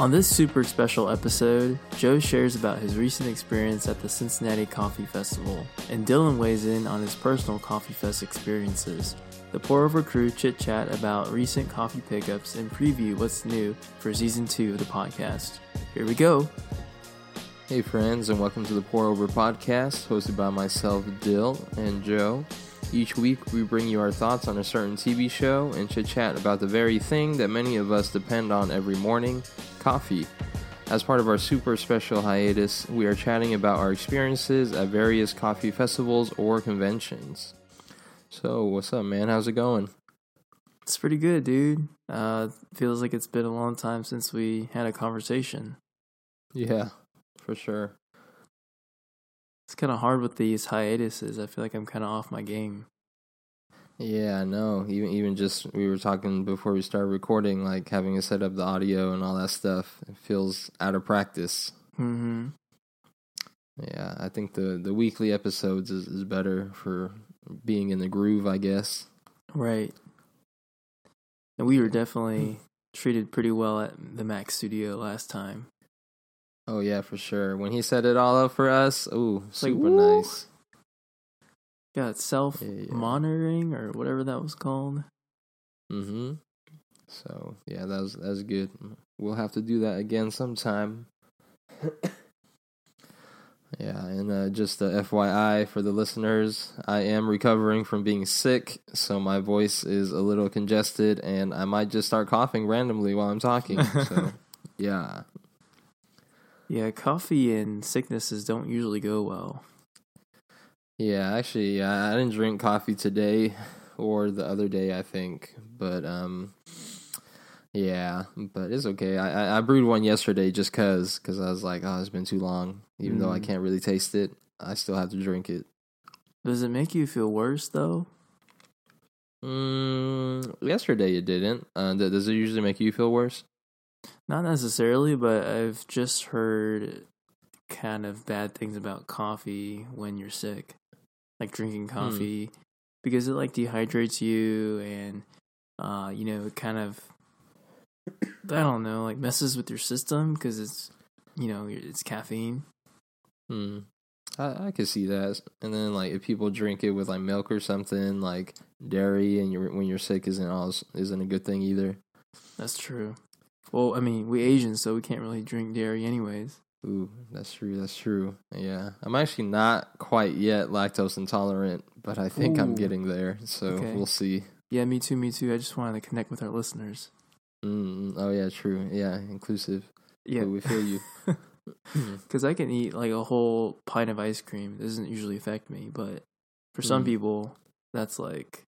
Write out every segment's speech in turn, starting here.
On this super special episode, Joe shares about his recent experience at the Cincinnati Coffee Festival, and Dylan weighs in on his personal Coffee Fest experiences. The Pour Over crew chit chat about recent coffee pickups and preview what's new for season two of the podcast. Here we go. Hey, friends, and welcome to the Pour Over podcast, hosted by myself, Dill, and Joe. Each week, we bring you our thoughts on a certain TV show and chit chat about the very thing that many of us depend on every morning coffee. As part of our super special hiatus, we are chatting about our experiences at various coffee festivals or conventions. So, what's up, man? How's it going? It's pretty good, dude. Uh, feels like it's been a long time since we had a conversation. Yeah, for sure. It's kind of hard with these hiatuses. I feel like I'm kind of off my game. Yeah, I know. Even even just we were talking before we started recording, like having to set up the audio and all that stuff. It feels out of practice. Mm-hmm. Yeah, I think the the weekly episodes is, is better for being in the groove, I guess. Right. And we were definitely treated pretty well at the Mac Studio last time. Oh yeah, for sure. When he set it all up for us, ooh, super woo. nice. Got self Yeah, yeah. monitoring or whatever that was called. Mm-hmm. So yeah, that was that's good. We'll have to do that again sometime. yeah, and uh, just a FYI for the listeners, I am recovering from being sick, so my voice is a little congested, and I might just start coughing randomly while I'm talking. So yeah, Yeah, coffee and sicknesses don't usually go well. Yeah. Actually, I didn't drink coffee today or the other day, I think, but um. Yeah, but it's okay. I, I, I brewed one yesterday just cause, cause I was like, oh, it's been too long. Even though I Mm. can't really taste it, I still have to drink it. Does it make you feel worse though? Mm, yesterday it didn't. Uh, th- does it usually make you feel worse? Not necessarily, but I've just heard kind of bad things about coffee when you're sick. Like drinking coffee because it like dehydrates you and uh you know, it kind of I don't know, like messes with your system because it's you know, it's caffeine. Hmm. I, I could see that. And then like if people drink it with like milk or something, like dairy, and you're when you're sick isn't all isn't a good thing either. That's true. Well, I mean, we Asians, so we can't really drink dairy anyways. Ooh, that's true. That's true. Yeah, I'm actually not quite yet lactose intolerant, but I think I'm getting there. So Okay. we'll see. Yeah, me too, me too. I just wanted to connect with our listeners. Mm, oh yeah, true. Yeah, inclusive. Yeah, we feel you. because I can eat like a whole pint of ice cream. It doesn't usually affect me, but for some Mm. people, that's like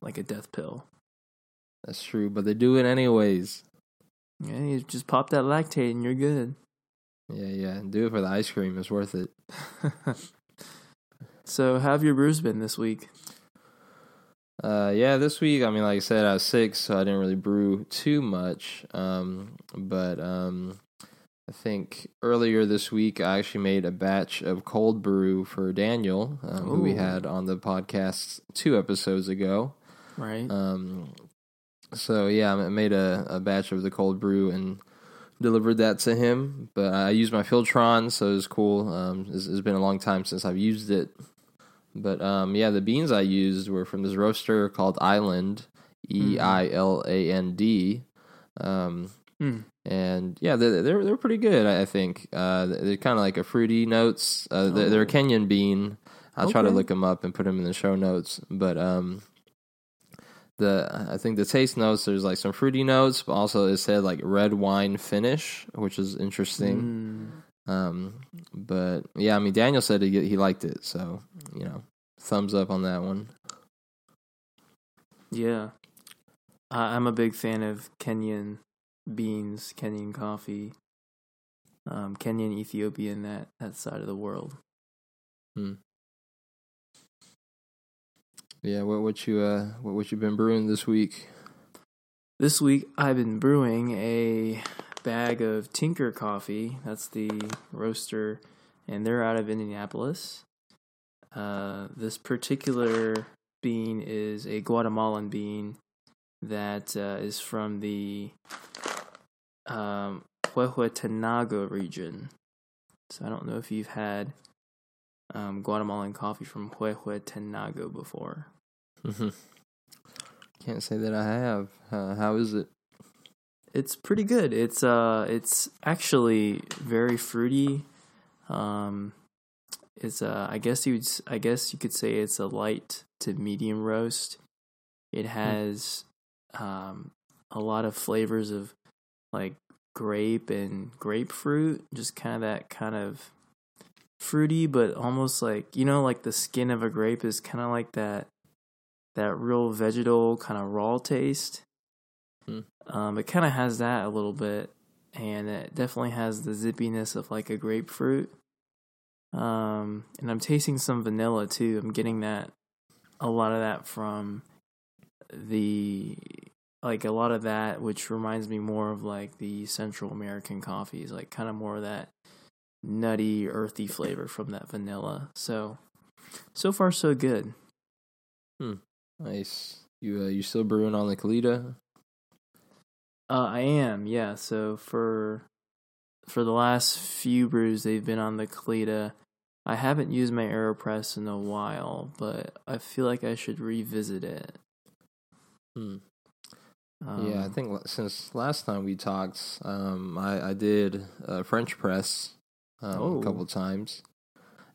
like a death pill. That's true, but they do it anyways. Yeah, you just pop that Lactaid and you're good. Yeah, yeah. Do it for the ice cream. It's worth it. so, how have your brews been this week? Uh, yeah, this week, I mean, like I said, I was sick, so I didn't really brew too much. Um, but um, I think earlier this week, I actually made a batch of cold brew for Daniel, um, who we had on the podcast two episodes ago. Right? Um, so yeah, I made a, a batch of the cold brew and delivered that to him. But I used my Filtron, so it's cool. Um, it's, it's been a long time since I've used it. But um, yeah, the beans I used were from this roaster called Eiland, E I L A N D. Um, Hmm. and yeah, they're they're, they're pretty good. I think uh, they're kind of like a fruity notes. Uh, they're, they're a Oh. Kenyan bean. I'll try to look them up and put them in the show notes. But um, the I think the taste notes there's like some fruity notes, but also it said like red wine finish, which is interesting. Mm. Um, but yeah, I mean Daniel said he he liked it, so you know, thumbs up on that one. Yeah. I I'm a big fan of Kenyan beans, Kenyan coffee, um, Kenyan, Ethiopian, that, that side of the world. Yeah, what what you uh what what you been brewing this week? This week I've been brewing a bag of Tinker coffee. That's the roaster, and they're out of Indianapolis. Uh, this particular bean is a Guatemalan bean that uh, is from the um, Huehuetenango region. So I don't know if you've had um, Guatemalan coffee from Huehuetenango before. Mhm. Can't say that I have. Uh, how is it? It's pretty good. It's uh it's actually very fruity. Um it's uh I guess you would s- I guess you could say it's a light to medium roast. It has um a lot of flavors of like grape and grapefruit, just kind of that kind of fruity but almost like you know like the skin of a grape is kind of like that that real vegetal kind of raw taste. Um, it kind of has that a little bit, and it definitely has the zippiness of like a grapefruit. Um, and I'm tasting some vanilla too. I'm getting that a lot of that from the like a lot of that, which reminds me more of like the Central American coffees, like kind of more of that nutty, earthy flavor from that vanilla. So, so far so good. Hmm. Nice. You uh, you still brewing on the Kalita? Uh, I am, yeah. So for for the last few brews, they've been on the Kalita. I haven't used my Aeropress in a while, but I feel like I should revisit it. Hmm. Um, yeah, I think since last time we talked, um, I I did a French press um, Oh. a couple times.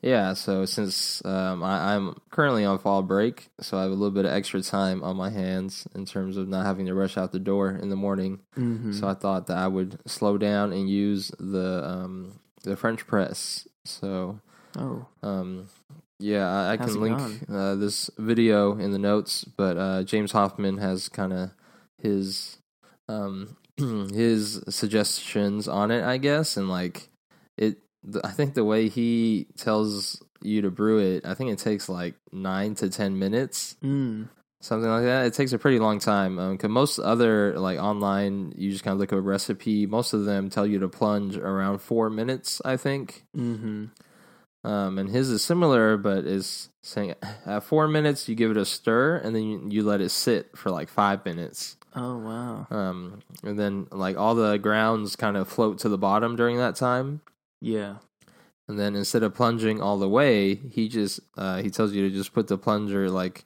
Yeah, so since um, I, I'm currently on fall break, so I have a little bit of extra time on my hands in terms of not having to rush out the door in the morning. mhm. So I thought that I would slow down and use the um, the French press. So oh, um, yeah, I, I can link uh, this video in the notes. But uh, James Hoffmann has kind of his um, his suggestions on it, I guess, and like it. I think the way he tells you to brew it, I think it takes like nine to ten minutes mm, something like that. It takes a pretty long time because most other like online, you just kind of look at a recipe. Most of them tell you to plunge around four minutes, I think. mm-hmm. Um, and his is similar, but is saying at four minutes you give it a stir and then you, you let it sit for like five minutes. Oh wow, Um, and then like all the grounds kind of float to the bottom during that time. Yeah, And then instead of plunging all the way, he just uh, he tells you to just put the plunger like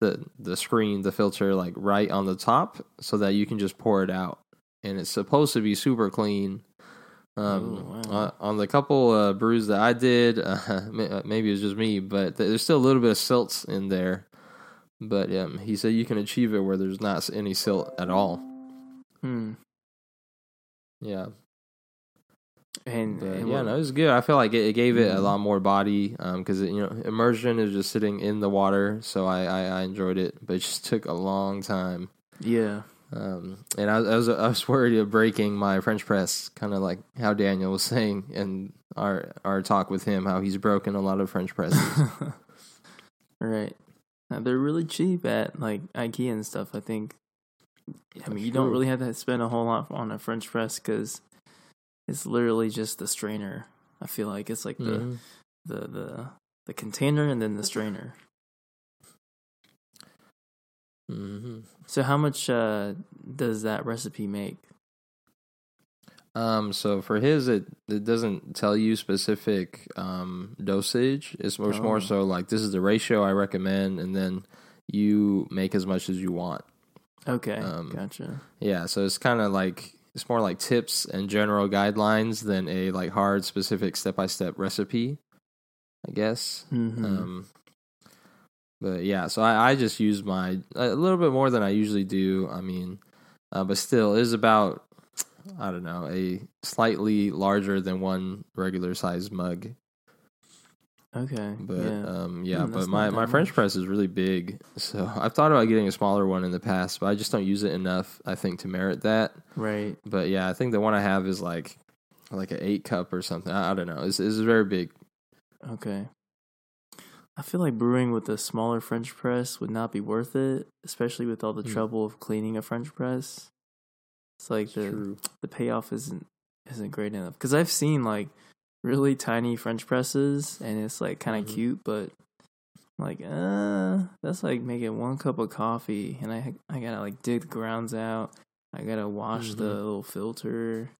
the the screen, the filter like right on the top, so that you can just pour it out. And it's supposed to be super clean. Um, Oh, wow. uh, on the couple uh, brews that I did, uh, maybe it was just me, but there's still a little bit of silt in there. But um, he said you can achieve it where there's not any silt at all. hmm. Yeah. And, But and yeah, no, it was good. I feel like it, it gave it a Mhm. lot more body because you know immersion is just sitting in the water, so I, I, I enjoyed it, but it just took a long time. yeah, Um, and I, was- I was I was worried of breaking my French press, kind of like how Daniel was saying in our our talk with him, how he's broken a lot of French presses. right. Now, they're really cheap at like IKEA and stuff. I think. I mean, you don't really have to spend a whole lot on a French press because it's literally just the strainer. I feel like it's like the Mhm. the the the container and then the strainer. Mhm. So how much uh, does that recipe make? Um, so for his, it it doesn't tell you specific um dosage. It's much Oh. more so like this is the ratio I recommend, and then you make as much as you want. Okay, Um, gotcha. Yeah, so it's kind of like it's more like tips and general guidelines than a like hard specific step by step recipe, I guess. hmm Um, but yeah, so I, I just use my a little bit more than I usually do. I mean, uh, but still it is about I don't know a slightly larger than one regular size mug. Okay, But yeah. um, yeah, that's but my my French much. press is really big, so I've thought about getting a smaller one in the past, but I just don't use it enough. I think to merit that. right. But yeah, I think the one I have is like like an eight cup or something. I, I don't know. It's, it's very big. Okay. I feel like brewing with a smaller French press would not be worth it, especially with all the Hmm. trouble of cleaning a French press. It's like the True. the payoff isn't isn't great enough because I've seen like really tiny French presses and it's like kind of Mhm. cute, but like uh, that's like making one cup of coffee, and I I gotta like dig the grounds out. I gotta wash the Mhm. little filter.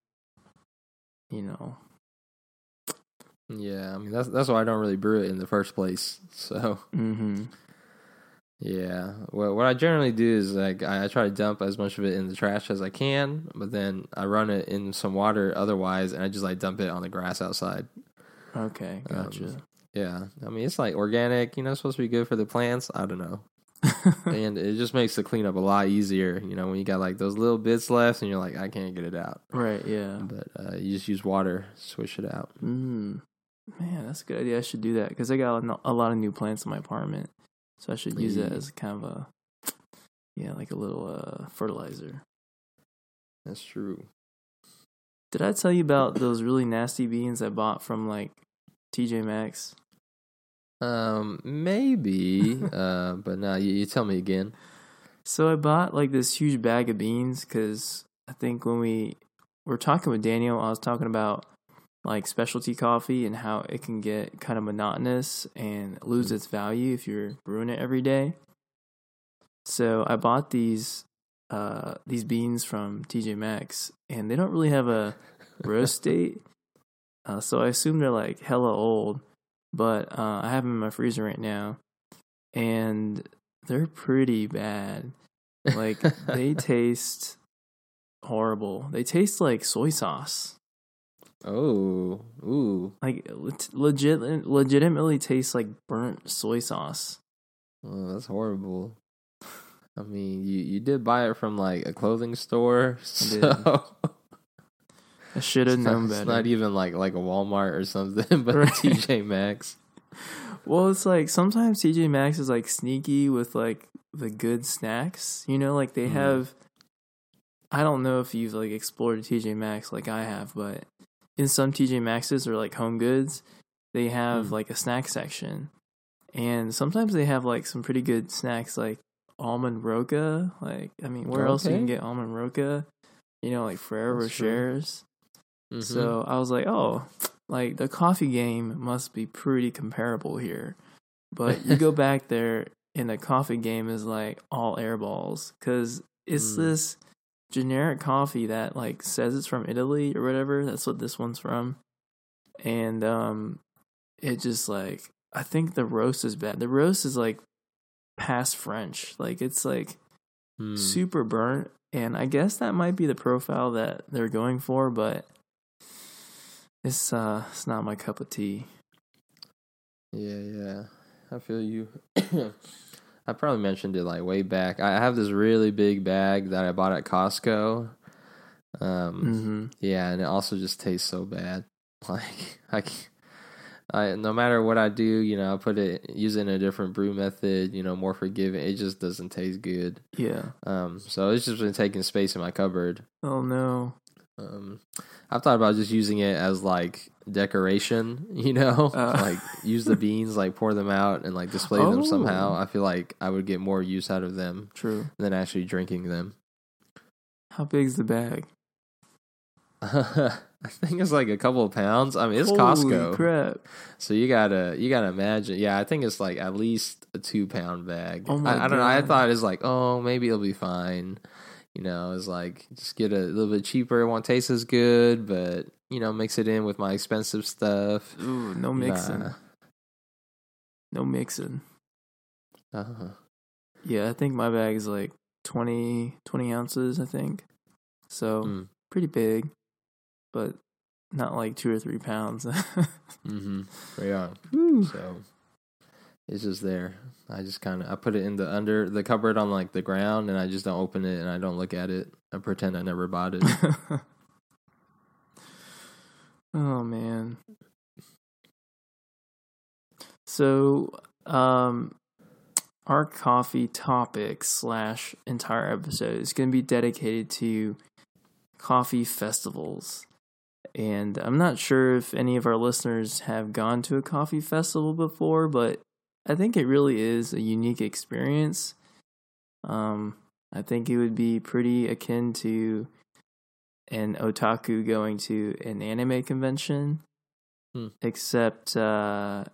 you know. Yeah, I mean that's that's why I don't really brew it in the first place. So Mm-hmm. Yeah, well, what I generally do is like I, I try to dump as much of it in the trash as I can, but then I run it in some water otherwise, and I just like dump it on the grass outside. Okay, Um, gotcha. Yeah, I mean it's like organic, you know, supposed to be good for the plants. I don't know, and it just makes the cleanup a lot easier. You know, when you got like those little bits left, and you're like, I can't get it out, right. Yeah. but uh, you just use water, swish it out. Mm. Man, that's a good idea. I should do that because I got a lot of new plants in my apartment, so I should use that as kind of a yeah, like a little uh, fertilizer. That's true. Did I tell you about those really nasty beans I bought from like TJ Maxx? Um, maybe, uh, but now you, you tell me again. So I bought like this huge bag of beans because I think when we were talking with Daniel, I was talking about like specialty coffee and how it can get kind of monotonous and lose its value if you're brewing it every day. So I bought these uh these beans from TJ Maxx and they don't really have a roast date. Uh, so I assume they're like hella old, but uh, I have them in my freezer right now, and they're pretty bad. Like they taste horrible. They taste like soy sauce. Oh, ooh, Like leg- legit, legitimately tastes like burnt soy sauce. oh, that's horrible. I mean, you you did buy it from like a clothing store, so I should have it's not, known it's better. not even like like a Walmart or something, but Right. TJ Maxx. Well, it's like sometimes TJ Maxx is like sneaky with like the good snacks. You know, like they Mhm. have. I don't know if you've like explored TJ Maxx like I have, but in some TJ Maxxes or like Home Goods, they have Mm. like a snack section, and sometimes they have like some pretty good snacks like almond roca. Like, I mean, where else you can get almond roca? You know, like Ferrero. Rochers. Mhm. So I was like, oh, like the coffee game must be pretty comparable here. But you go back there and the coffee game is like all air balls because it's Mm. this generic coffee that like says it's from Italy or whatever. That's what this one's from. And um it just like I think the roast is bad. The roast is like past French. Like it's like Hmm. super burnt and I guess that might be the profile that they're going for, but it's uh it's not my cup of tea. Yeah, yeah. I feel you. I probably mentioned it like way back. I have this really big bag that I bought at Costco. Um, Mm-hmm. yeah, and it also just tastes so bad. Like I, I no matter what I do, you know, I put it using a different brew method, you know, more forgiving. It just doesn't taste good. Yeah. Um, so it's just been taking space in my cupboard. Oh no. Um, I've thought about just using it as like decoration, you know, Uh. like use the beans, like pour them out and like display them somehow. Oh. I feel like I would get more use out of them True. than actually drinking them. How big's the bag? I think it's like a couple of pounds. I mean, it's Holy Costco, crap. so you gotta you gotta imagine. Yeah, I think it's like at least a two pound bag. Oh my I, I don't know. I thought it's like, oh, maybe it'll be fine. You know, it's like just get a little bit cheaper. It won't taste as good, but you know, mix it in with my expensive stuff. Ooh, no mixing. Nah. No mixing. Uh-huh. Yeah, I think my bag is like 20, 20 ounces, I think. So Mm. pretty big, but not like two or three pounds. Mm-hmm. Yeah. So it's just there. I just kind of I put it in the under the cupboard on like the ground, and I just don't open it and I don't look at it. I pretend I never bought it. oh man. So, um, our coffee topic slash entire episode is going to be dedicated to coffee festivals. And I'm not sure if any of our listeners have gone to a coffee festival before, but I think it really is a unique experience. Um, I think it would be pretty akin to an otaku going to an anime convention, Hmm. except uh,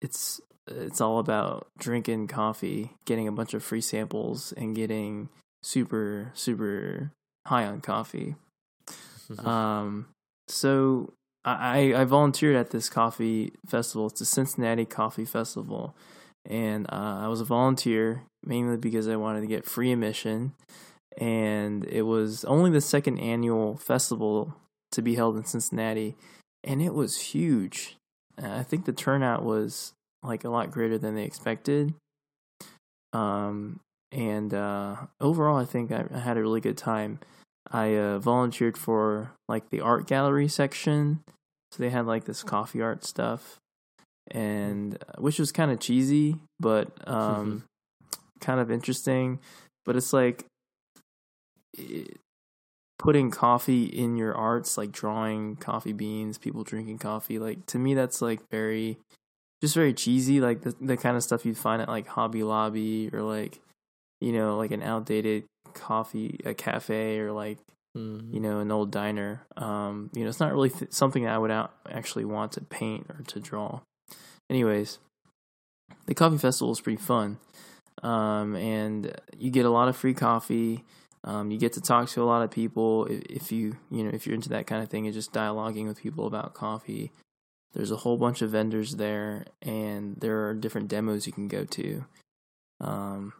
it's it's all about drinking coffee, getting a bunch of free samples, and getting super super high on coffee. Um, so I I volunteered at this coffee festival. It's the Cincinnati Coffee Festival, and uh, I was a volunteer mainly because I wanted to get free admission, and it was only the second annual festival to be held in Cincinnati, and it was huge. I think the turnout was like a lot greater than they expected. Um, and uh, overall, I think I, I, had a really good time. I uh, volunteered for like the art gallery section, so they had like this coffee art stuff, and uh, which was kind of cheesy, but um, kind of interesting. But it's like it, putting coffee in your arts, like drawing coffee beans, people drinking coffee. Like to me, that's like very, just very cheesy. Like the the kind of stuff you'd find at like Hobby Lobby or like, you know, like an outdated coffee a cafe or like mm. you know an old diner. Um, you know, it's not really th- something I would out- actually want to paint or to draw. Anyways, the coffee festival is pretty fun, um, and you get a lot of free coffee. Um, you get to talk to a lot of people if you you know if you're into that kind of thing and just dialoguing with people about coffee. There's a whole bunch of vendors there, and there are different demos you can go to. Um,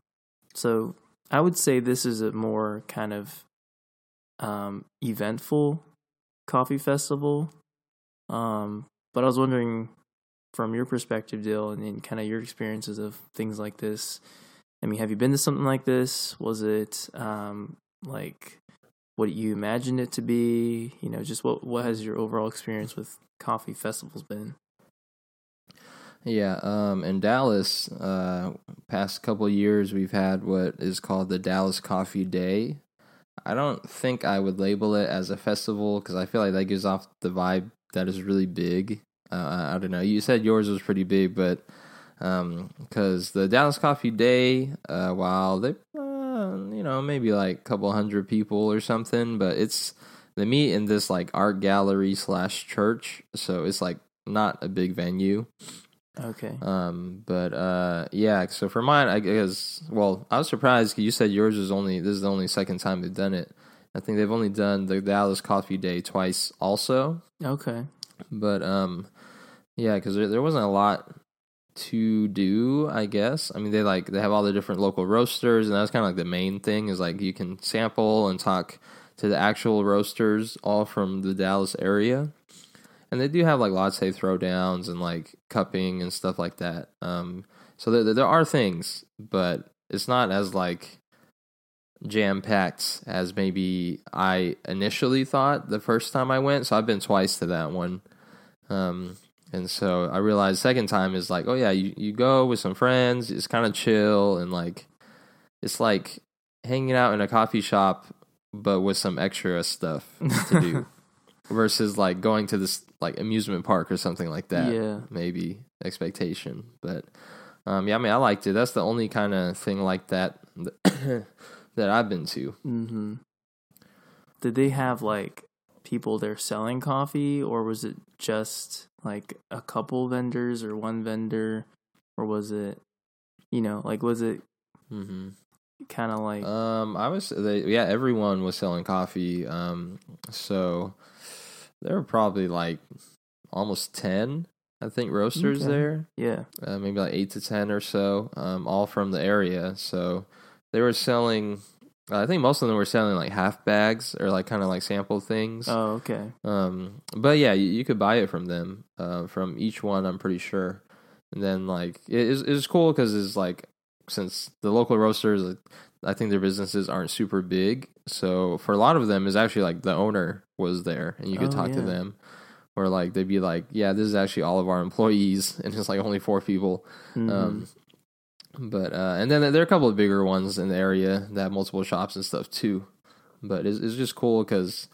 so I would say this is a more kind of um, eventful coffee festival. Um, but I was wondering, from your perspective, Dill, and, and kind of your experiences of things like this, I mean, have you been to something like this? Was it um, like what you imagined it to be? You know, just what what has your overall experience with coffee festivals been? Yeah, um, in Dallas, uh, past couple years, we've had what is called the Dallas Coffee Day. I don't think I would label it as a festival because I feel like that gives off the vibe that is really big. Uh, I don't know. You said yours was pretty big, but because um, the Dallas Coffee Day, uh, while they, uh, you know, maybe like a couple hundred people or something, but it's they meet in this like art gallery slash church, so it's like not a big venue. Okay. Um, but uh, yeah. So for mine, I guess. Well, I was surprised because you said yours is only this is the only second time they've done it. I think they've only done the Dallas Coffee Day twice, also. Okay. But um, yeah, because there, there wasn't a lot to do, I guess. I mean, they like they have all the different local roasters, and that's kind of like the main thing is like you can sample and talk to the actual roasters, all from the Dallas area. And they do have like latte throwdowns and like cupping and stuff like that. Um, so there there are things, but it's not as like jam packed as maybe I initially thought the first time I went. So I've been twice to that one. Um, and so I realized second time is like, oh yeah, you, you go with some friends, it's kind of chill and like it's like hanging out in a coffee shop but with some extra stuff to do versus like going to this like amusement park or something like that. Yeah. Maybe expectation. But um yeah, I mean I liked it. That's the only kind of thing like that that I've been to. Mhm. Did they have like people there selling coffee or was it just like a couple vendors or one vendor or was it you know like was it mm-hmm. kind of like um i was they, yeah everyone was selling coffee um so there were probably like almost 10 i think roasters okay. there yeah uh, maybe like 8 to 10 or so um all from the area so they were selling I think most of them were selling like half bags or like kind of like sample things. Oh, okay. Um, but yeah, you, you could buy it from them, uh, from each one. I'm pretty sure. And then like it is it's cool because it's like since the local roasters, I think their businesses aren't super big, so for a lot of them, is actually like the owner was there and you could oh, talk yeah. to them. Or like they'd be like, yeah, this is actually all of our employees, and it's like only four people. Mm-hmm. Um, but uh, and then there are a couple of bigger ones in the area that have multiple shops and stuff too. But it's, it's just cool because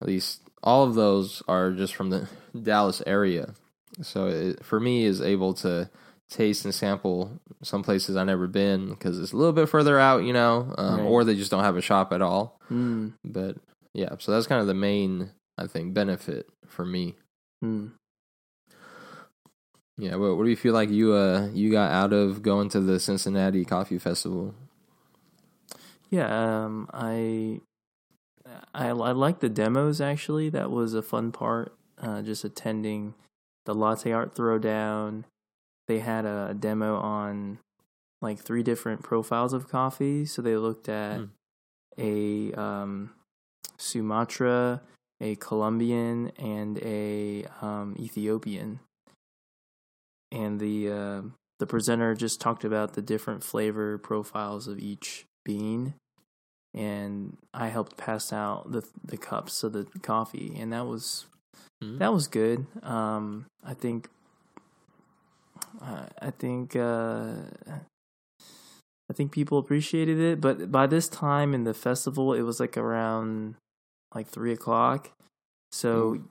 at least all of those are just from the Dallas area. So it, for me, is able to taste and sample some places I've never been because it's a little bit further out, you know, um, right. or they just don't have a shop at all. Mm. But yeah, so that's kind of the main, I think, benefit for me. Mm. Yeah, what, what do you feel like you uh you got out of going to the Cincinnati Coffee Festival? Yeah, um, I I I like the demos actually. That was a fun part. Uh, just attending the latte art throwdown. They had a demo on like three different profiles of coffee. So they looked at Hmm. a um, Sumatra, a Colombian, and a um, Ethiopian. And the uh, the presenter just talked about the different flavor profiles of each bean, and I helped pass out the the cups of the coffee, and that was Hmm. that was good. Um, I think I I think uh, I think people appreciated it, but by this time in the festival, it was like around like three o'clock. So,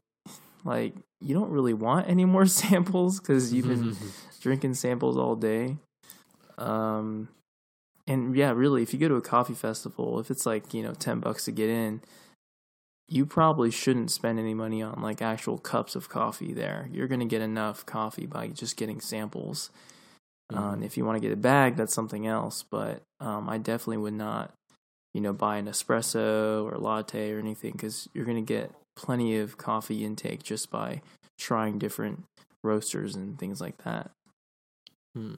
like, you don't really want any more samples because you've been drinking samples all day. Um, and yeah, really, if you go to a coffee festival, if it's like you know ten bucks to get in, you probably shouldn't spend any money on like actual cups of coffee there. You're gonna get enough coffee by just getting samples. Um, if you want to get a bag, that's something else. But um, I definitely would not, you know, buy an espresso or latte or anything because you're gonna get plenty of coffee intake just by trying different roasters and things like that. Hmm.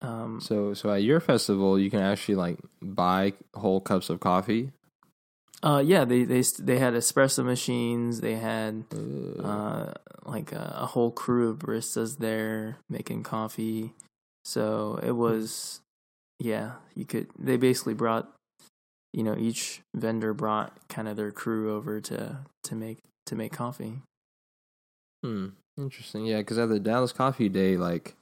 Um, So, so at your festival, you can actually like buy whole cups of coffee. uh, yeah, they they they had espresso machines. They had Uh, uh, like a, a whole crew of baristas there making coffee. So it was, yeah, you could. They basically brought, you know, each vendor brought kind of their crew over to to make to make coffee. hmm, interesting. Yeah, because at the Dallas Coffee Day, like,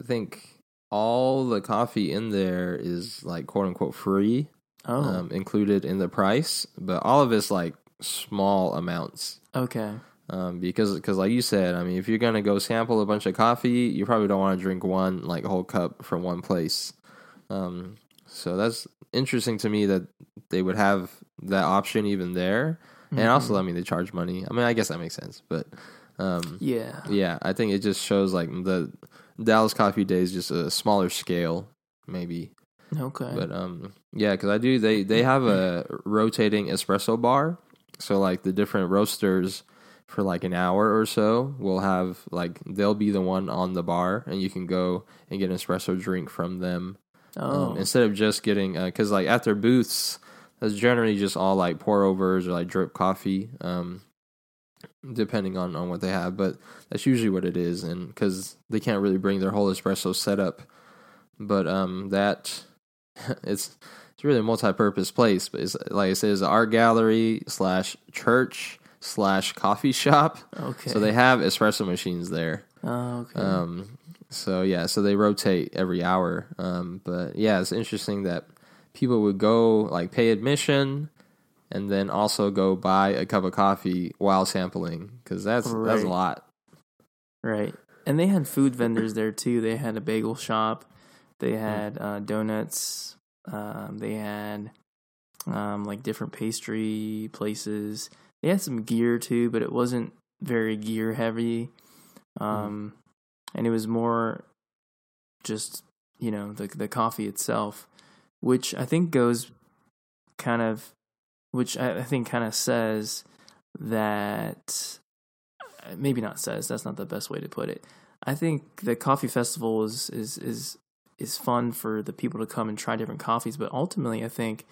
I think all the coffee in there is like quote unquote free, Oh, um, included in the price, but all of it's like small amounts. okay, Um, because, because like you said, I mean, if you're gonna go sample a bunch of coffee, you probably don't want to drink one like whole cup from one place. Um, so that's interesting to me that they would have that option even there, and also, I mean, they charge money. I mean, I guess that makes sense, but um, yeah, yeah, I think it just shows like the Dallas Coffee Day is just a smaller scale, maybe. okay, But um, yeah, because I do they they have a rotating espresso bar, so like the different roasters for like an hour or so will have like they'll be the one on the bar, and you can go and get an espresso drink from them oh, um, instead of just getting because like at their booths, that's generally just all like pour overs or like drip coffee, um, depending on on what they have. But that's usually what it is, and because they can't really bring their whole espresso setup, but um, that it's it's really a multi-purpose place. But it's like I said, it's an art gallery slash church slash coffee shop. okay, So they have espresso machines there. oh, okay, Um, so yeah, so they rotate every hour. Um, but yeah, it's interesting that people would go like pay admission and then also go buy a cup of coffee while sampling because that's that's a lot. Right. And they had food vendors there too. They had a bagel shop. They Hmm. had uh, donuts. Um, they had um, like different pastry places. They had some gear too, but it wasn't very gear heavy. Hmm. Um, And it was more just you know the the coffee itself, which I think goes kind of, which I, I think kind of says that uh, maybe not says that's not the best way to put it. I think the coffee festival is is is is fun for the people to come and try different coffees, but ultimately I think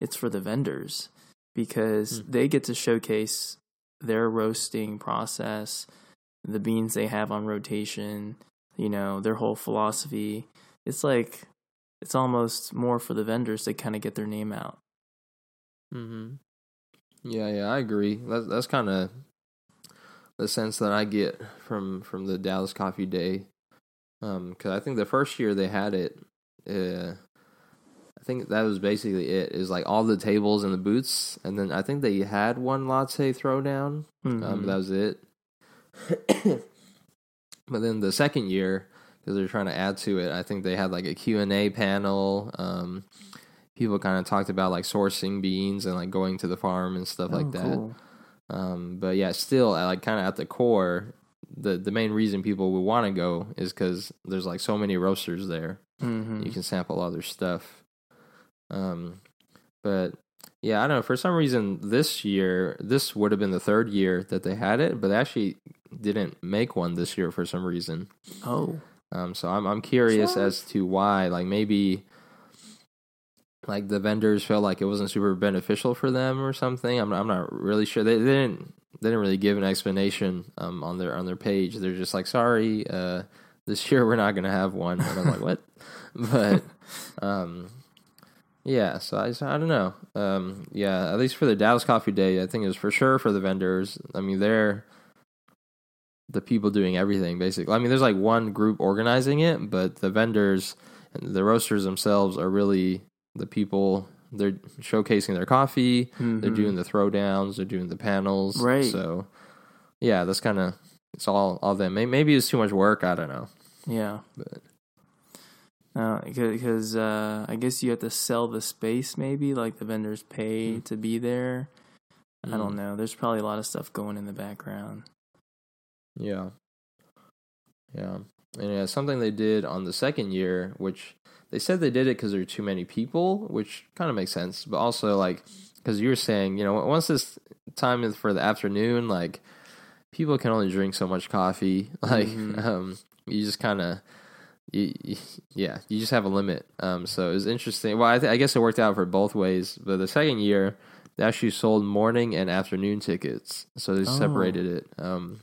it's for the vendors because Hmm. they get to showcase their roasting process, the beans they have on rotation, you know, their whole philosophy. It's like it's almost more for the vendors to kind of get their name out. Mm-hmm. Yeah, yeah, I agree. That's that's kind of the sense that I get from from the Dallas Coffee Day. Um, because I think the first year they had it, uh, I think that was basically it. Is like all the tables and the booths, and then I think they had one latte throwdown. Um, Mhm. that was it. but then the second year, because they're trying to add to it, I think they had like a Q and A panel. Um, people kind of talked about like sourcing beans and like going to the farm and stuff like Oh, that. cool. Um, but yeah, still, like kind of at the core, the the main reason people would want to go is because there's like so many roasters there. Mhm. You can sample other stuff. Um, but Yeah, I don't know. For some reason, this year, this would have been the third year that they had it, but they actually didn't make one this year for some reason. Oh, Um, so I'm I'm curious as to why. Like maybe, like the vendors felt like it wasn't super beneficial for them or something. I'm I'm not really sure. They, they didn't they didn't really give an explanation um on their on their page. They're just like, sorry, uh, this year we're not gonna have one. And I'm like, what? But um, yeah. So I I don't know. Um, yeah. At least for the Dallas Coffee Day, I think it was for sure for the vendors. I mean, they're the people doing everything basically. I mean, there's like one group organizing it, but the vendors the roasters themselves are really the people. They're showcasing their coffee. They're Mhm. doing the throwdowns. They're doing the panels. Right. So, yeah, that's kind of it's all all them. Maybe it's too much work. I don't know. yeah. But because uh, I guess you have to sell the space. Maybe like the vendors pay to be there. I Mm. don't know. There's probably a lot of stuff going in the background. Yeah. Yeah. And yeah, something they did on the second year, which they said they did it because there were too many people, which kind of makes sense. But also, like, because you were saying, you know, once this time is for the afternoon, like, people can only drink so much coffee. Like, Mhm. um, you just kind of, you, yeah, you just have a limit. Um, so it was interesting. Well, I, th- I guess it worked out for both ways. But the second year, they actually sold morning and afternoon tickets, so they Oh. separated it. Um,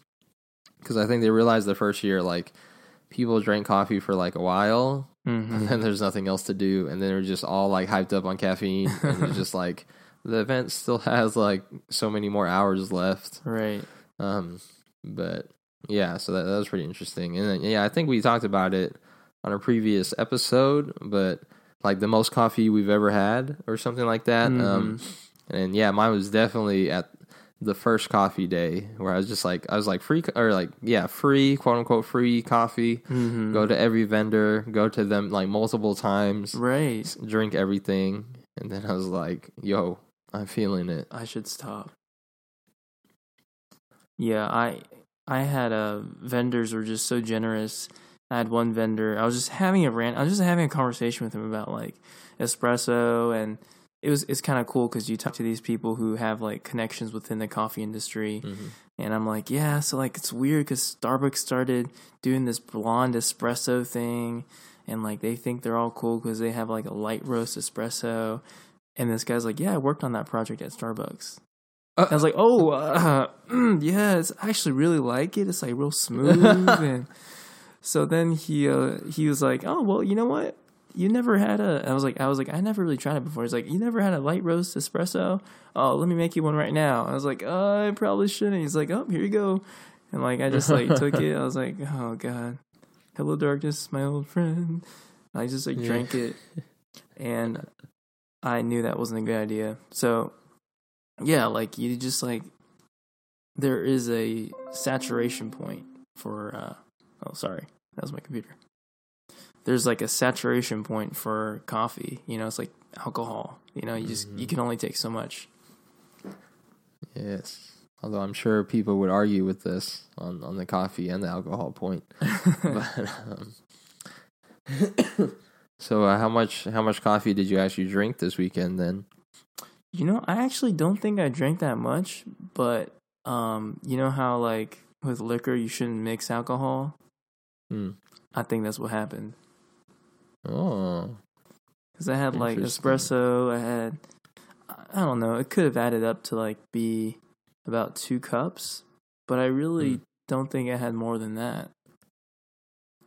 because I think they realized the first year, like, people drank coffee for like a while, Mm-hmm. and then there's nothing else to do, and then they're just all like hyped up on caffeine, and it's just like the event still has like so many more hours left. Right. Um, but yeah, so that, that was pretty interesting. And then, yeah, I think we talked about it on a previous episode, but like the most coffee we've ever had or something like that. Um, and yeah, mine was definitely at the first coffee day where I was just like, I was like free or like, yeah, free, quote unquote, free coffee. Mm-hmm. Go to every vendor, go to them like multiple times, Right. drink everything. And then I was like, yo, I'm feeling it. I should stop. Yeah, I I had uh vendors were just so generous. I had one vendor. I was just having a rant. I was just having a conversation with him about like espresso, and it was it's kind of cool because you talk to these people who have like connections within the coffee industry, Mhm. and I'm like, yeah, so like it's weird because Starbucks started doing this blonde espresso thing, and like they think they're all cool because they have like a light roast espresso, and this guy's like, yeah, I worked on that project at Starbucks. Uh, I was like, oh, uh, yeah, it's I actually really like it. It's like real smooth, and so then he uh, he was like, oh, well, you know what? You never had a. I was like, I was like, I never really tried it before. He's like, you never had a light roast espresso? Oh, let me make you one right now. I was like, uh, I probably shouldn't. He's like, oh, here you go, and like I just like took it. I was like, oh god, hello darkness, my old friend. I just like drank it, and I knew that wasn't a good idea. So yeah, like you just like there is a saturation point for uh oh sorry, that was my computer. There's like a saturation point for coffee, you know, it's like alcohol. You know, you just you can only take so much. Yes. Although I'm sure people would argue with this on, on the coffee and the alcohol point. but, um, so uh, how much how much coffee did you actually drink this weekend then? You know, I actually don't think I drank that much, but um, you know how like with liquor you shouldn't mix alcohol? Hmm. I think that's what happened. Oh, Cuz I had like espresso, I had I don't know, it could have added up to like be about 2 cups, but I really Hmm. don't think I had more than that.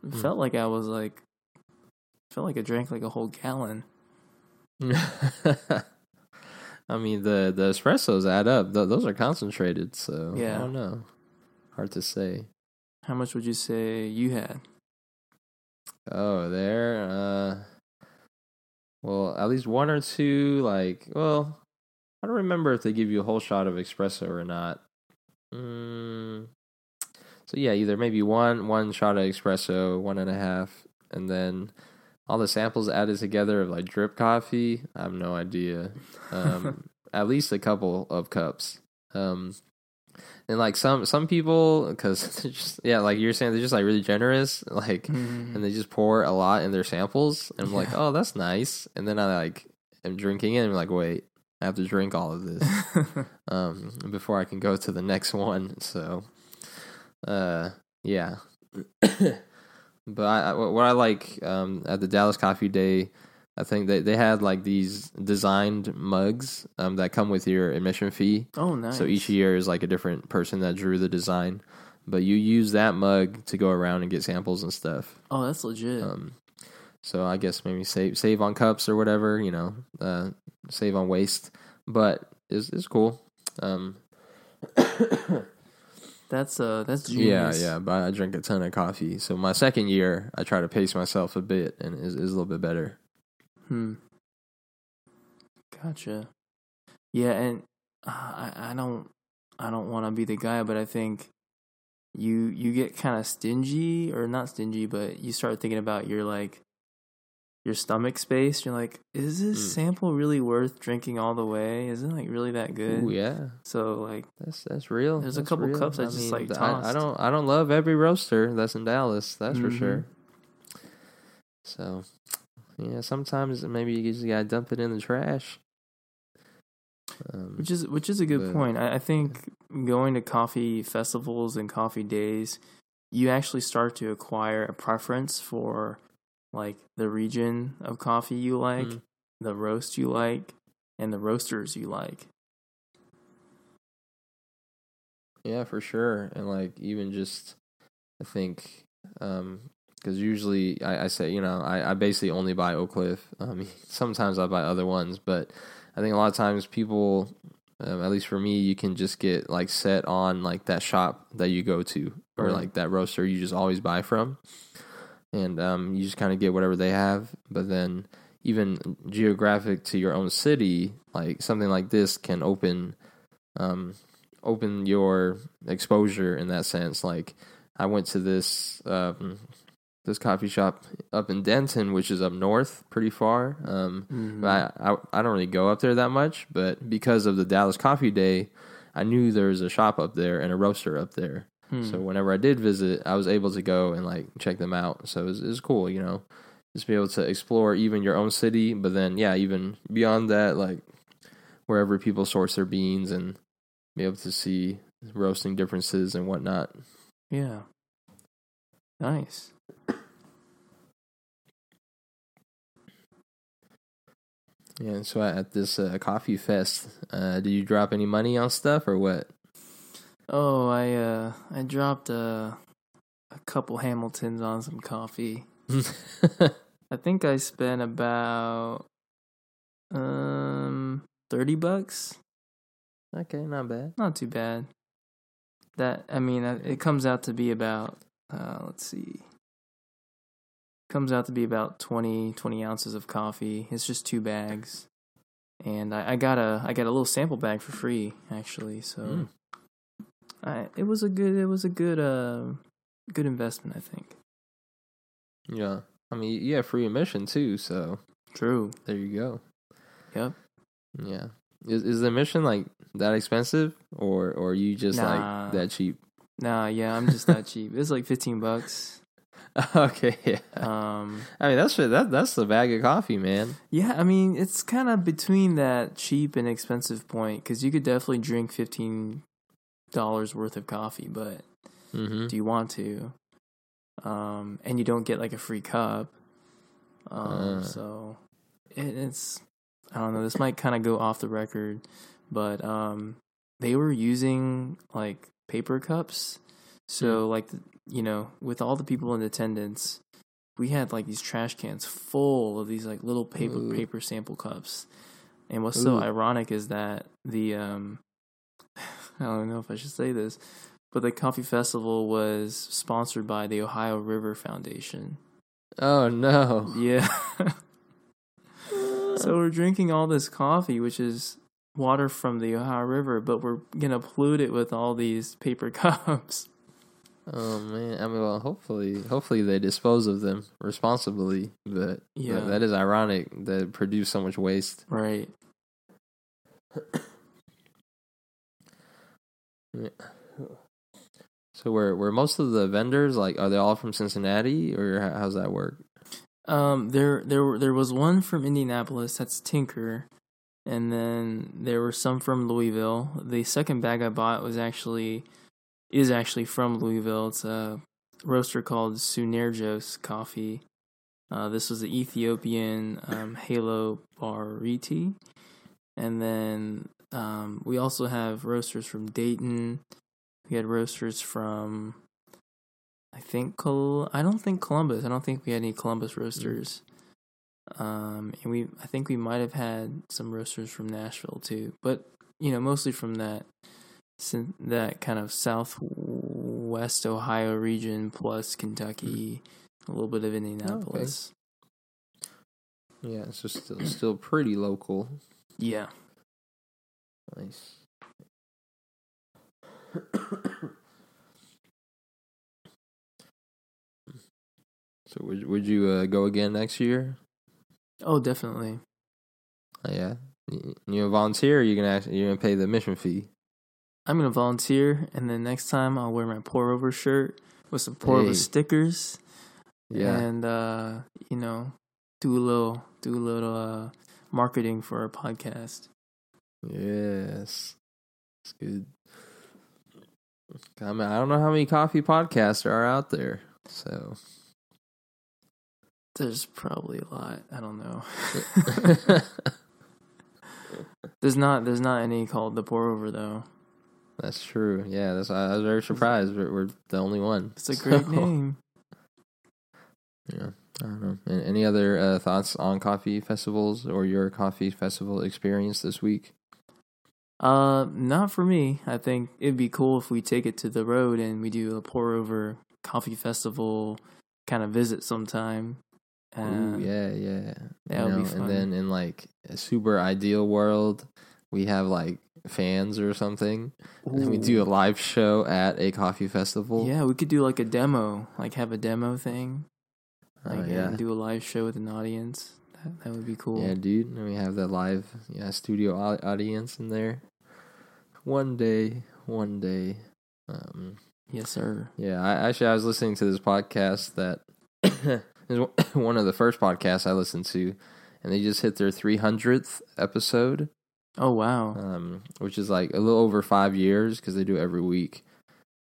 It Hmm. felt like I was like felt like I drank like a whole gallon. I mean the the espressos add up. Th- those are concentrated, so Yeah. I don't know. Hard to say. How much would you say you had? Oh, there. Uh, well, at least one or two. Like, well, I don't remember if they give you a whole shot of espresso or not. Mm, so yeah, either maybe one one shot of espresso, one and a half, and then all the samples added together of like drip coffee. I have no idea. Um, at least a couple of cups. Um, and like some some people, because just yeah, like you're saying, they're just like really generous. Like and they just pour a lot in their samples and I'm like, oh, that's nice. And then I like am drinking it and I'm like, wait, I have to drink all of this um, before I can go to the next one. So, uh, yeah. but I, I, what I like um, at the Dallas Coffee Day, I think they they had like these designed mugs um, that come with your admission fee. oh, nice. So each year is like a different person that drew the design, but you use that mug to go around and get samples and stuff. Oh, that's legit. Um, so I guess maybe save save on cups or whatever, you know, uh, save on waste. But it's it's cool. Um, that's uh, that's yeah, yeah. But I drink a ton of coffee. So my second year, I try to pace myself a bit, and is is a little bit better. Hmm. Gotcha. Yeah, and uh, I I don't I don't want to be the guy, but I think you you get kind of stingy or not stingy, but you start thinking about your like your stomach space. You're like, is this Mm. sample really worth drinking all the way? Is it like really that good? Ooh, yeah, So like, that's that's real. There's a couple real. cups I just, like, I, I don't I don't love every roaster that's in Dallas. That's for Mhm. sure. So, yeah, sometimes maybe you just gotta dump it in the trash. Um, which is which is a good But- point. I, I think going to coffee festivals and coffee days, you actually start to acquire a preference for like the region of coffee you like, Mm. the roast you like, and the roasters you like. Yeah, for sure. And like even just I think um because usually I, I say, you know, I, I basically only buy Oak Cliff. Mean, sometimes I buy other ones, but I think a lot of times people, um, at least for me, you can just get like set on like that shop that you go to or like that roaster you just always buy from. And um, you just kind of get whatever they have. But then even geographic to your own city, like something like this can open um, open your exposure in that sense. Like I went to this um, this coffee shop up in Denton, which is up north, pretty far. Um, Mhm. but I, I I don't really go up there that much. But because of the Dallas Coffee Day, I knew there was a shop up there and a roaster up there. Hmm. So whenever I did visit, I was able to go and like check them out. So it was, it was cool, you know, just be able to explore even your own city, but then yeah, even beyond that, like wherever people source their beans and be able to see roasting differences and whatnot. yeah, nice. Yeah, and so at this uh, coffee fest, uh, did you drop any money on stuff or what? Oh, I uh I dropped a a couple Hamiltons on some coffee. I think I spent about um 30 bucks. okay, not bad. Not too bad. That I mean, uh, it comes out to be about uh let's see. Comes out to be about 20 20 ounces of coffee. It's just two bags. And I, I got a I got a little sample bag for free actually. So Mm. I it was a good it was a good uh good investment, I think. Yeah, I mean you have free admission too, so True. there you go. Yep. Yeah. Is is the admission like that expensive or or you just Nah. like that cheap? Nah, yeah, I'm just that cheap. It's like 15 bucks. okay, yeah. Um I mean that's that that's the bag of coffee, man. Yeah, I mean, it's kind of between that cheap and expensive point because you could definitely drink fifteen dollars worth of coffee, but Mm-hmm. do you want to? Um, and you don't get like a free cup. Um, Uh. so it, it's I don't know. This might kind of go off the record, but um, they were using like paper cups. So like the, you know, with all the people in attendance, we had like these trash cans full of these like little paper Ooh. paper sample cups. And what's so ironic is that the um I don't know if I should say this, but the coffee festival was sponsored by the Ohio River Foundation. Oh no. Yeah. so we're drinking all this coffee, which is water from the Ohio River, but we're gonna pollute it with all these paper cups. Oh man. I mean well hopefully hopefully they dispose of them responsibly, but Yeah. that- that is ironic that it produce so much waste. Right. So where where most of the vendors like are they all from Cincinnati or how's that work? Um, there, there, were- there was one from Indianapolis. That's Tinker. and then there were some from Louisville. The second bag I bought was actually is actually from Louisville. It's a roaster called Sunergos Coffee. Uh, this was the Ethiopian um, Halo Beriti, and then um, we also have roasters from Dayton. We had roasters from, I think Col- I don't think Columbus. I don't think we had any Columbus roasters. Um, and we, I think we might have had some roasters from Nashville too, but you know, mostly from that, that kind of southwest Ohio region plus Kentucky, a little bit of Indianapolis. Yeah, it's just still, still pretty local. Yeah. Nice. so would would you uh, go again next year? Oh, definitely. Oh, yeah. You, you volunteer? Or you gonna ask, you gonna pay the admission fee? I'm gonna volunteer, and then next time I'll wear my pour over shirt with some pour over Hey. stickers. Yeah. and uh, you know, do a little do a little uh, marketing for our podcast. Yes. It's good. I mean, I don't know how many coffee podcasts are out there. So There's probably a lot. I don't know. there's not there's not any called the pour over though. That's true. Yeah, that's I was very surprised. We're, we're the only one. It's a great So, name. Yeah, I don't know. And any other uh, thoughts on coffee festivals or your coffee festival experience this week? Uh, not for me. I think it'd be cool if we take it to the road and we do a pour over coffee festival kind of visit sometime. Ooh, Uh, yeah, yeah. that You would be fun. And then in like a super ideal world, we have like fans or something, and we do a live show at a coffee festival. Yeah, we could do like a demo, like have a demo thing. Uh, yeah. do a live show with an audience. That, that would be cool. Yeah, dude. And we have that live, yeah, studio audience in there. One day, one day. Um, Yes, sir. yeah, I actually I was listening to this podcast that is one of the first podcasts I listened to, and they just hit their 300th episode, Oh wow. um, which is like a little over five years because they do it every week.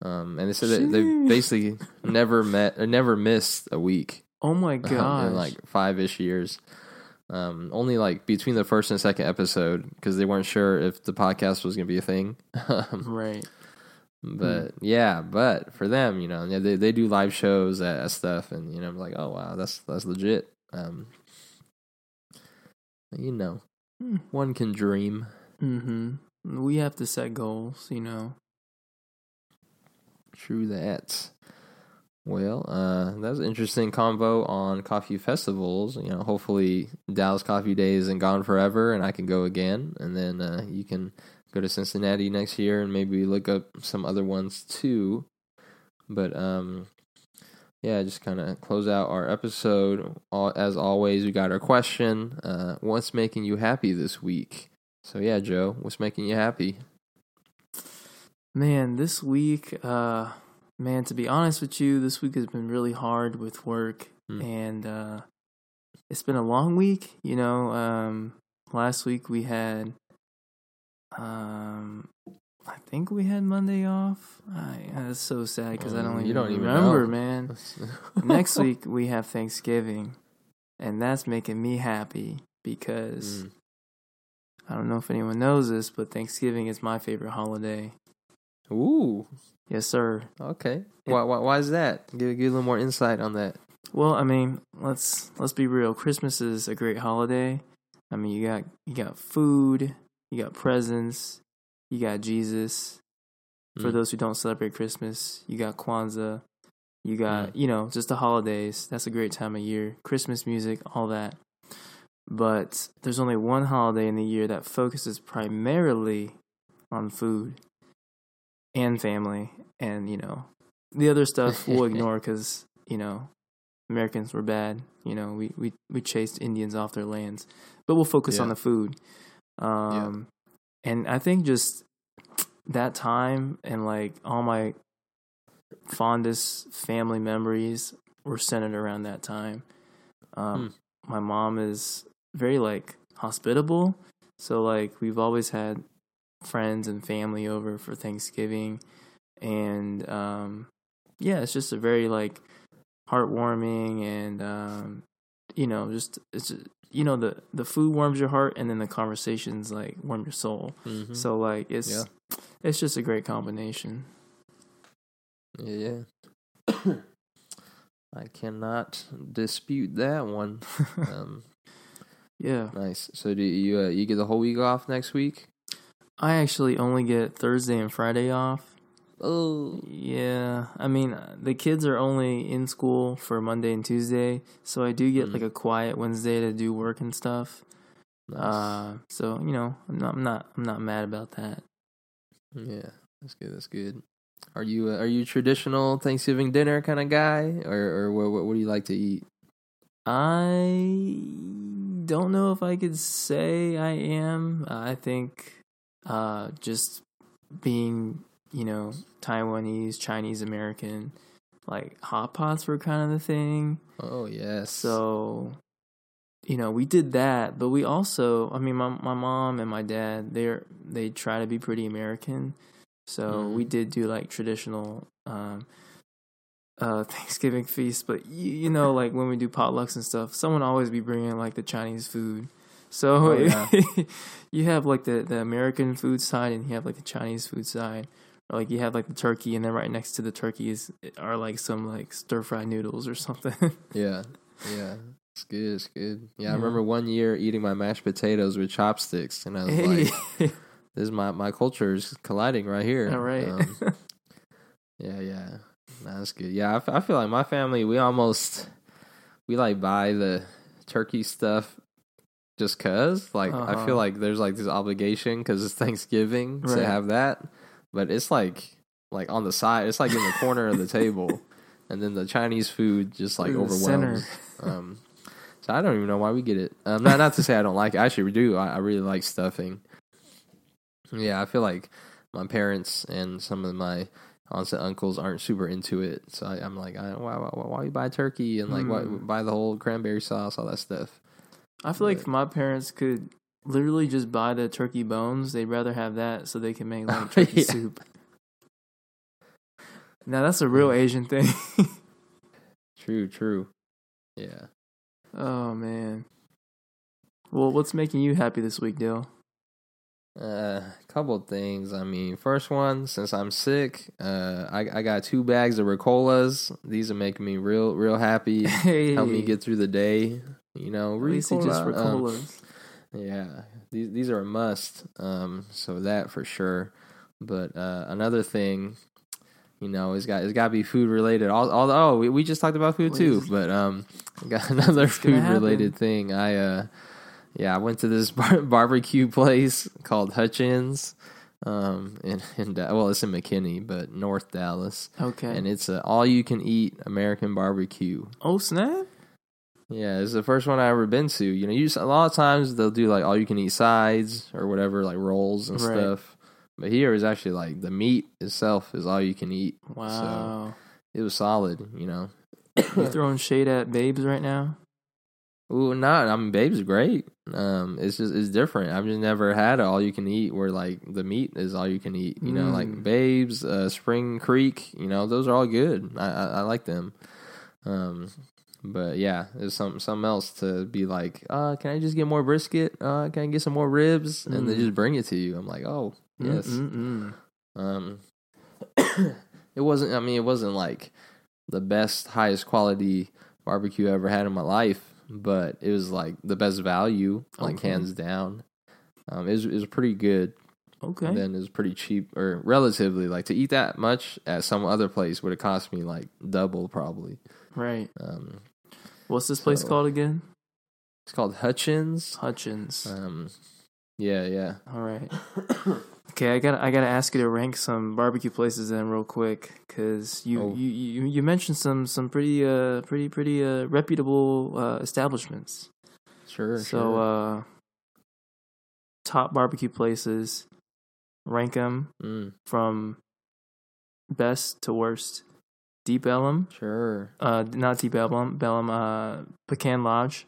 Um, and they said that they basically never met or never missed a week. Oh my um, in like five ish years. Um, only like between the first and second episode because they weren't sure if the podcast was gonna be a thing. Um, right. but yeah, but for them, you know, yeah, they they do live shows at, at stuff, and you know, I'm like, oh wow, that's that's legit. Um, you know, Hmm. One can dream. Mm-hmm. We have to set goals, you know. True that. Well, uh, that was an interesting convo on coffee festivals. You know, hopefully Dallas Coffee Day isn't gone forever, and I can go again. And then uh, you can go to Cincinnati next year, and maybe look up some other ones too. But um, yeah, just kind of close out our episode. As always, we got our question: uh, What's making you happy this week? So yeah, Joe, what's making you happy? Man, this week, uh man, to be honest with you, this week has been really hard with work Hmm. and uh it's been a long week, you know. Um last week we had um I think we had Monday off. I that's so sad cuz I don't Um, even you don't even remember, know. man. Next week we have Thanksgiving and that's making me happy because Mm. I don't know if anyone knows this, but Thanksgiving is my favorite holiday. Ooh, Yes, sir. okay. Why, why? Why is that? Give, give a little more insight on that. Well, I mean, let's let's be real. Christmas is a great holiday. I mean, you got you got food, you got presents, you got Jesus. For Mm. those who don't celebrate Christmas, you got Kwanzaa, you got Mm. you know just the holidays. That's a great time of year. Christmas music, all that. But there's only one holiday in the year that focuses primarily on food and family, and you know the other stuff we'll ignore because you know Americans were bad. You know, we, we, we chased Indians off their lands, but we'll focus on the food. Um, and I think just that time and like all my fondest family memories were centered around that time. Um, My mom is very like hospitable, So like we've always had friends and family over for Thanksgiving, and um, yeah, it's just a very like heartwarming and um, you know just it's you know the the food warms your heart and then the conversations like warm your soul. Mhm. So like it's Yeah. it's just a great combination. Yeah. I cannot dispute that one. Um, Yeah. nice. So do you uh, you get the whole week off next week? I actually only get Thursday and Friday off. Oh, Yeah, I mean the kids are only in school for Monday and Tuesday, so I do get Mm. like a quiet Wednesday to do work and stuff. nice. Uh, so you know, I'm not, I'm not, I'm not mad about that. yeah, that's good. That's good. Are you uh, are you a traditional Thanksgiving dinner kind of guy, or or what, what what do you like to eat? I don't know if I could say I am. I think uh, just being, you know, Taiwanese, Chinese American, like hot pots were kind of the thing. Oh yes. So, you know, we did that, but we also, I mean, my my mom and my dad, they're they try to be pretty American. So we Mhm. did do like traditional um, uh, Thanksgiving feast, but you, you know, like when we do potlucks and stuff, someone always be bringing like the Chinese food. So Oh, yeah. you have like the the American food side, and you have like the Chinese food side. Like you have like the turkey, and then right next to the turkey is are like some like stir fry noodles or something. yeah, yeah. It's good. It's good. Yeah, I remember one year eating my mashed potatoes with chopsticks, and I was like, "This is my my culture is colliding right here." all right. Um, Yeah, yeah, Nah, that's good. Yeah, I, f- I feel like my family we almost we like buy the turkey stuff just cause like I Uh-huh. feel like there's like this obligation because it's Thanksgiving Right. to have that, but it's like like on the side, it's like in the corner of the table, and then the Chinese food just like overwhelms. Um, so I don't even know why we get it. Um, not not to say I don't like it. I actually do. I, I really like stuffing. Yeah, I feel like my parents and some of my aunts and uncles aren't super into it. So I, I'm like, I, why, why, why you buy turkey and like why, Hmm. buy the whole cranberry sauce, all that stuff. I feel like But- if my parents could literally just buy the turkey bones, they'd rather have that so they can make like turkey Yeah. soup. Now that's a real Asian thing. True, true. Yeah. oh man. Well, what's making you happy this week, Dill? Uh, couple things. I mean, first one, since I'm sick, uh, I I got two bags of Ricolas. These are making me real real happy. Hey, Help me get through the day. You know, least just Ricola, um, Ricolas. Yeah, these these are a must. Um, so that for sure. But uh, another thing, you know, it's got it's got to be food related. All, all oh, we, we just talked about food too. But um, got another food related thing. I uh, yeah, I went to this bar- barbecue place called Hutchins. Um, in in well, it's in McKinney, but North Dallas, okay. and it's a all you can eat American barbecue. oh snap! Yeah, it's the first one I ever been to. You know, you just, a lot of times they'll do like all you can eat sides or whatever, like rolls and Right. stuff. But here is actually like the meat itself is all you can eat. Wow. It was solid, you know. you throwing shade at Babe's right now? Ooh, not. I mean, Babe's great. Um, it's just it's different. I've just never had all you can eat where like the meat is all you can eat. You know, like Mm. Babe's, uh, Spring Creek. You know, those are all good. I I, I like them. Um, but yeah, there's something something else to be like. Uh, can I just get more brisket? Uh, can I get some more ribs? And they Mm. just bring it to you. I'm like, oh yes. Mm-mm-mm. Um, it wasn't. I mean, it wasn't like the best, highest quality barbecue I ever had in my life, but it was like the best value, like Okay. hands down. Um, it was it was pretty good. Okay. And then it was pretty cheap, or relatively like to eat that much at some other place would have cost me like double probably. right. Um, What's this place So- called again? it's called Hutchins. Hutchins. Um, yeah, yeah. All right. Okay, I got I got to ask you to rank some barbecue places then real quick cuz you, Oh. you you you mentioned some some pretty uh pretty pretty uh reputable uh establishments. Sure. so sure. uh top barbecue places rank them Mm, from best to worst. Deep Ellum, sure. uh not Deep Ellum, Bellum uh Pecan Lodge.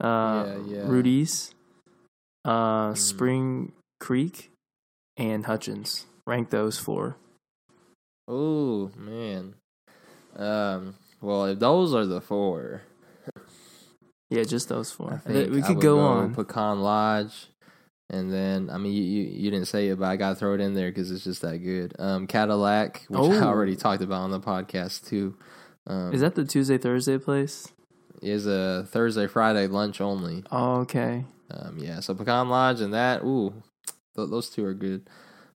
Uh Yeah, yeah. Rudy's, uh, Spring Creek, and Hutchins. Rank those four. Oh man. Um. Well, if those are the four, Yeah, just those four. We could would go, on. Pecan Lodge, and then I mean you you, you didn't say it, but I got to throw it in there because it's just that good. Um, Cattleack, which I Oh. already talked about on the podcast too. Um, Is that the Tuesday Thursday place? is a Thursday Friday lunch only. Oh, okay. Um, yeah, so Pecan Lodge and that, ooh, th- those two are good.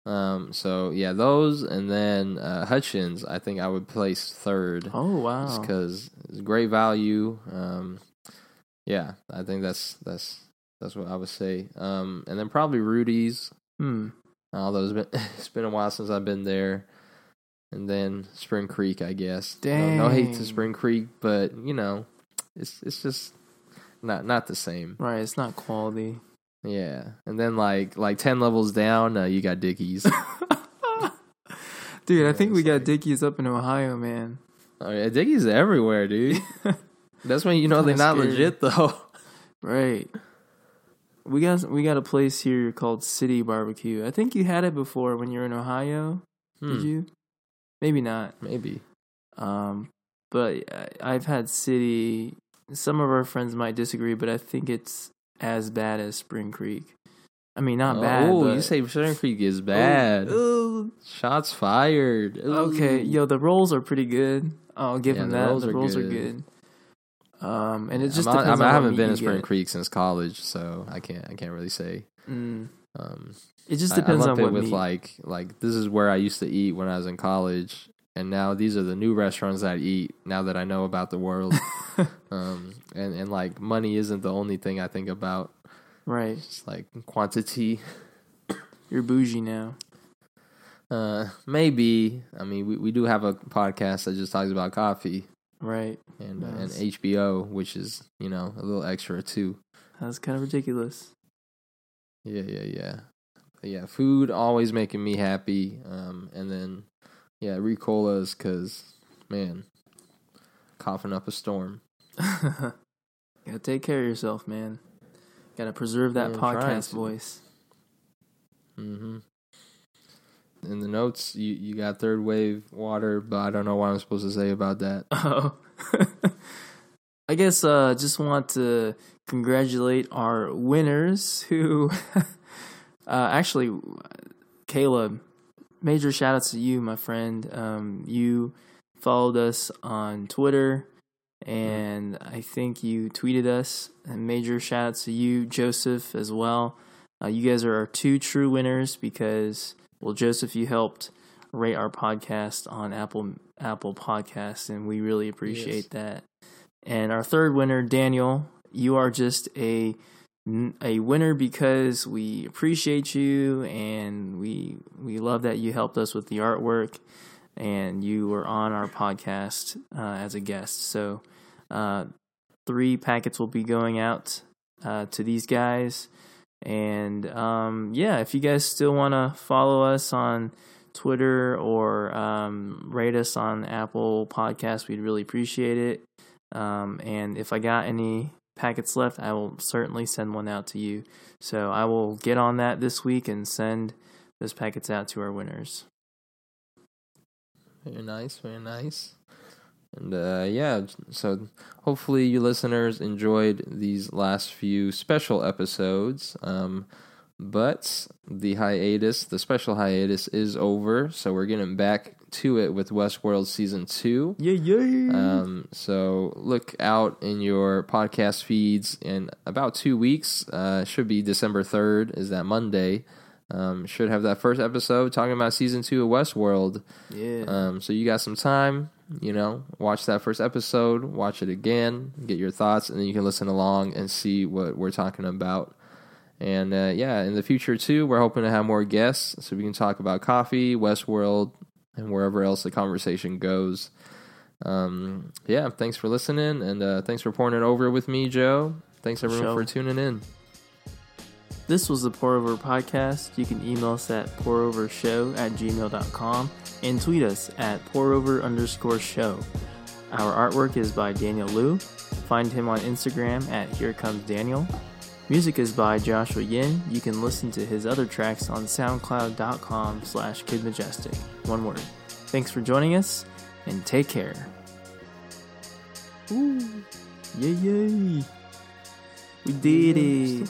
Um, so yeah, those and then uh, Hutchins, I think I would place third. Oh wow. because it's great value. Um, yeah, I think that's that's that's what I would say. Um, and then probably Rudy's, Hmm. although it's been it's been a while since I've been there. And then Spring Creek, I guess. No, no hate to Spring Creek, but you know, it's it's just not not the same. Right. It's not quality. Yeah, and then like like ten levels down, uh, you got Dickey's. Dude, I think we got like- Dickey's up in Ohio, man. oh, yeah, Dickey's everywhere, dude. That's when you know they're not scary. legit though. Right. We got we got a place here called City Barbecue. I think you had it before when you were in Ohio. Did Hmm, you? Maybe not. maybe. Um, but I've had City. Some of our friends might disagree, but I think it's as bad as Spring Creek. I mean, not bad. Oh, you say Spring Creek is bad. Ooh, Shots fired. Ooh. okay, yo, the rolls are pretty good. I'll give Yeah, them the that. rolls the are rolls are good. good. Um, and it just I'm not- I, I haven't been to Spring. Creek since college, so I can't. I can't really say. Mm. Um, It just depends I, on what with meat. like like this is where I used to eat when I was in college, and now these are the new restaurants that I eat now that I know about the world. um, and and like money isn't the only thing I think about. right. It's like quantity. You're bougie now. Uh, maybe. I mean, we, we do have a podcast that just talks about coffee Right. and Nice. and HBO, which is you know a little extra too. That's kind of ridiculous. Yeah, yeah, yeah, But yeah. Food always making me happy. Um, and then yeah, Ricolas because man, coughing up a storm. Gotta take care of yourself, man. Gotta preserve that podcast voice. Mm-hmm. In the notes, you you got third wave water, but I don't know what I'm supposed to say about that. I guess uh just want to congratulate our winners who uh actually Caleb major shout outs to you my friend um you followed us on Twitter and I think you tweeted us and major shout outs to you Joseph as well uh, you guys are our two true winners because well Joseph you helped rate our podcast on Apple Apple Podcasts and we really appreciate that and our third winner, Daniel, you are just a a winner because we appreciate you and we we love that you helped us with the artwork and you were on our podcast uh, as a guest. So, uh, three packets will be going out uh, to these guys. And um, yeah, if you guys still want to follow us on Twitter or um, rate us on Apple Podcasts, we'd really appreciate it. Um, and if I got any packets left, I will certainly send one out to you. So I will get on that this week and send those packets out to our winners. Very nice, very nice. And uh, yeah, so hopefully you listeners enjoyed these last few special episodes. Um, but the hiatus, the special hiatus, is over. So we're getting back to it with Westworld season two. Yeah, yeah. Um, so look out in your podcast feeds in about two weeks. Uh, should be December third. Is that Monday? Um, should have that first episode talking about season two of Westworld. yeah. Um, so you got some time, you know, watch that first episode, watch it again, get your thoughts, and then you can listen along and see what we're talking about. And uh, yeah, in the future too, we're hoping to have more guests so we can talk about coffee, Westworld, and wherever else the conversation goes. Um, yeah, thanks for listening, and uh, thanks for pouring it over with me, Joe. Thanks everyone Sure. for tuning in. This was the Pour Over Podcast. You can email us at pourovershow at gmail.com and tweet us at pourover underscore show. Our artwork is by Daniel Liu. Find him on Instagram at Here Comes Daniel. Music is by Joshua Yin. You can listen to his other tracks on soundcloud.com slash kidmajestic. One word. Thanks for joining us, and take care. Ooh. Yay, yay. We did it.